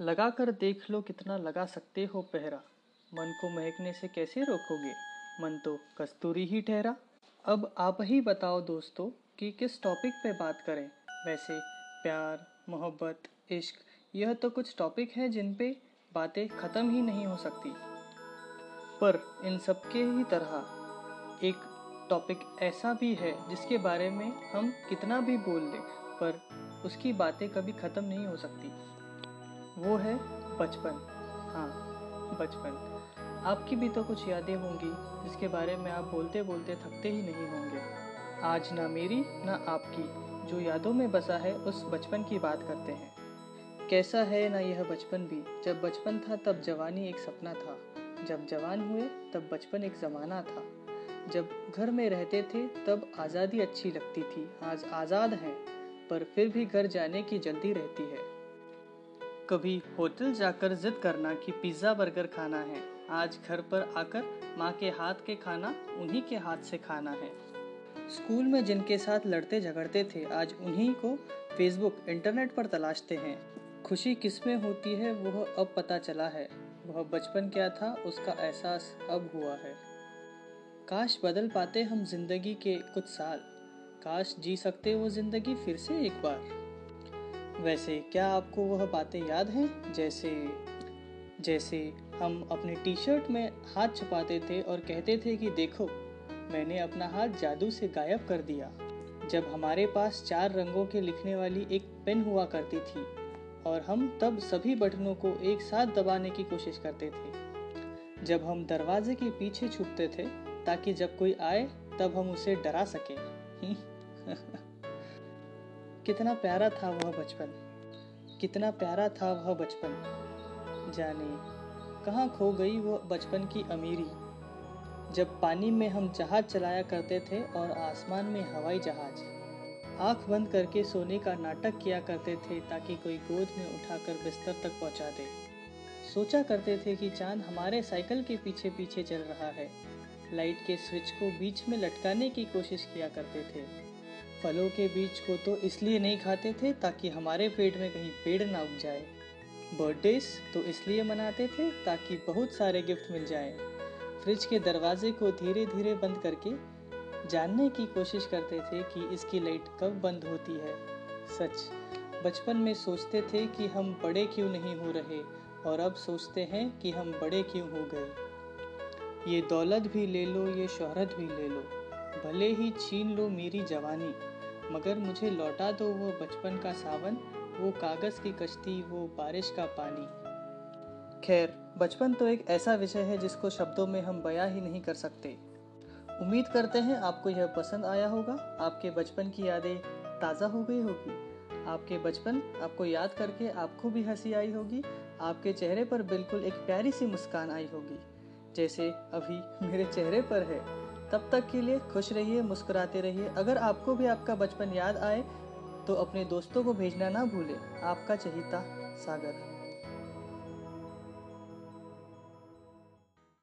लगा कर देख लो कितना लगा सकते हो पहरा। मन को महकने से कैसे रोकोगे? मन तो कस्तूरी ही ठहरा। अब आप ही बताओ दोस्तों कि किस टॉपिक पे बात करें? वैसे प्यार, मोहब्बत, इश्क, यह तो कुछ टॉपिक हैं जिन पे बातें ख़त्म ही नहीं हो सकती। पर इन सब के ही तरह एक टॉपिक ऐसा भी है जिसके बारे में हम कितना भी बोल लें पर उसकी बातें कभी ख़त्म नहीं हो सकती। वो है बचपन। हाँ बचपन। आपकी भी तो कुछ यादें होंगी, जिसके बारे में आप बोलते बोलते थकते ही नहीं होंगे। आज ना मेरी, ना आपकी, जो यादों में बसा है, उस बचपन की बात करते हैं। कैसा है ना यह बचपन भी? जब बचपन था, तब जवानी एक सपना था। जब जवान हुए, तब बचपन एक ज़माना था। जब घर में रहते थे, तब आज़ादी अच्छी लगती थी। आज आज़ाद हैं, पर फिर भी घर जाने की जल्दी रहती है। कभी होटल जाकर जिद करना कि पिज़्ज़ा, बर्गर खाना है। आज घर पर आकर माँ के हाथ के खाना, उन्हीं के हाथ से खाना है। स्कूल में जिनके साथ लड़ते झगड़ते थे, आज उन्हीं को फेसबुक इंटरनेट पर तलाशते हैं। खुशी किसमें होती है, वह अब पता चला है। वह बचपन क्या था, उसका एहसास अब हुआ है। काश बदल पाते हम ज़िंदगी के कुछ साल। काश जी सकते वो ज़िंदगी फिर से एक बार। वैसे क्या आपको वह बातें याद हैं? जैसे जैसे हम अपने टी शर्ट में हाथ छुपाते थे और कहते थे कि देखो, मैंने अपना हाथ जादू से गायब कर दिया। जब हमारे पास चार रंगों के लिखने वाली एक पेन हुआ करती थी और हम तब सभी बटनों को एक साथ दबाने की कोशिश करते थे। जब हम दरवाजे के पीछे छुपते थे ताकि जब कोई आए, तब हम उसे डरा सके। कितना प्यारा था वह बचपन। कितना प्यारा था वह बचपन। जाने, कहाँ खो गई वह बचपन की अमीरी। जब पानी में हम जहाज़ चलाया करते थे और आसमान में हवाई जहाज़। आँख बंद करके सोने का नाटक किया करते थे ताकि कोई गोद में उठाकर बिस्तर तक पहुँचा दे। सोचा करते थे कि चाँद हमारे साइकिल के पीछे पीछे चल रहा है। लाइट के स्विच को बीच में लटकाने की कोशिश किया करते थे। फलों के बीज को तो इसलिए नहीं खाते थे ताकि हमारे पेट में कहीं पेड़ ना उग जाए। बर्थडेज तो इसलिए मनाते थे ताकि बहुत सारे गिफ्ट मिल जाए। फ्रिज के दरवाजे को धीरे धीरे बंद करके जानने की कोशिश करते थे कि इसकी लाइट कब बंद होती है। सच, बचपन में सोचते थे कि हम बड़े क्यों नहीं हो रहे और अब सोचते हैं कि हम बड़े क्यों हो गए। ये दौलत भी ले लो, ये शोहरत भी ले लो। भले ही छीन लो मेरी जवानी, मगर मुझे लौटा दो वो बचपन का सावन, वो कागज़ की कश्ती, वो बारिश का पानी। खैर, बचपन तो एक ऐसा विषय है जिसको शब्दों में हम बयां ही नहीं कर सकते। उम्मीद करते हैं आपको यह पसंद आया होगा। आपके बचपन की यादें ताज़ा हो गई होगी। आपके बचपन आपको याद करके आपको भी हँसी आई होगी। आपके चेहरे पर बिल्कुल एक प्यारी सी मुस्कान आई होगी। जैसे अभी मेरे चेहरे पर है। तब तक के लिए खुश रहिए, मुस्कुराते रहिए। अगर आपको भी आपका बचपन याद आए तो अपने दोस्तों को भेजना ना भूलें। आपका चहिता सागर।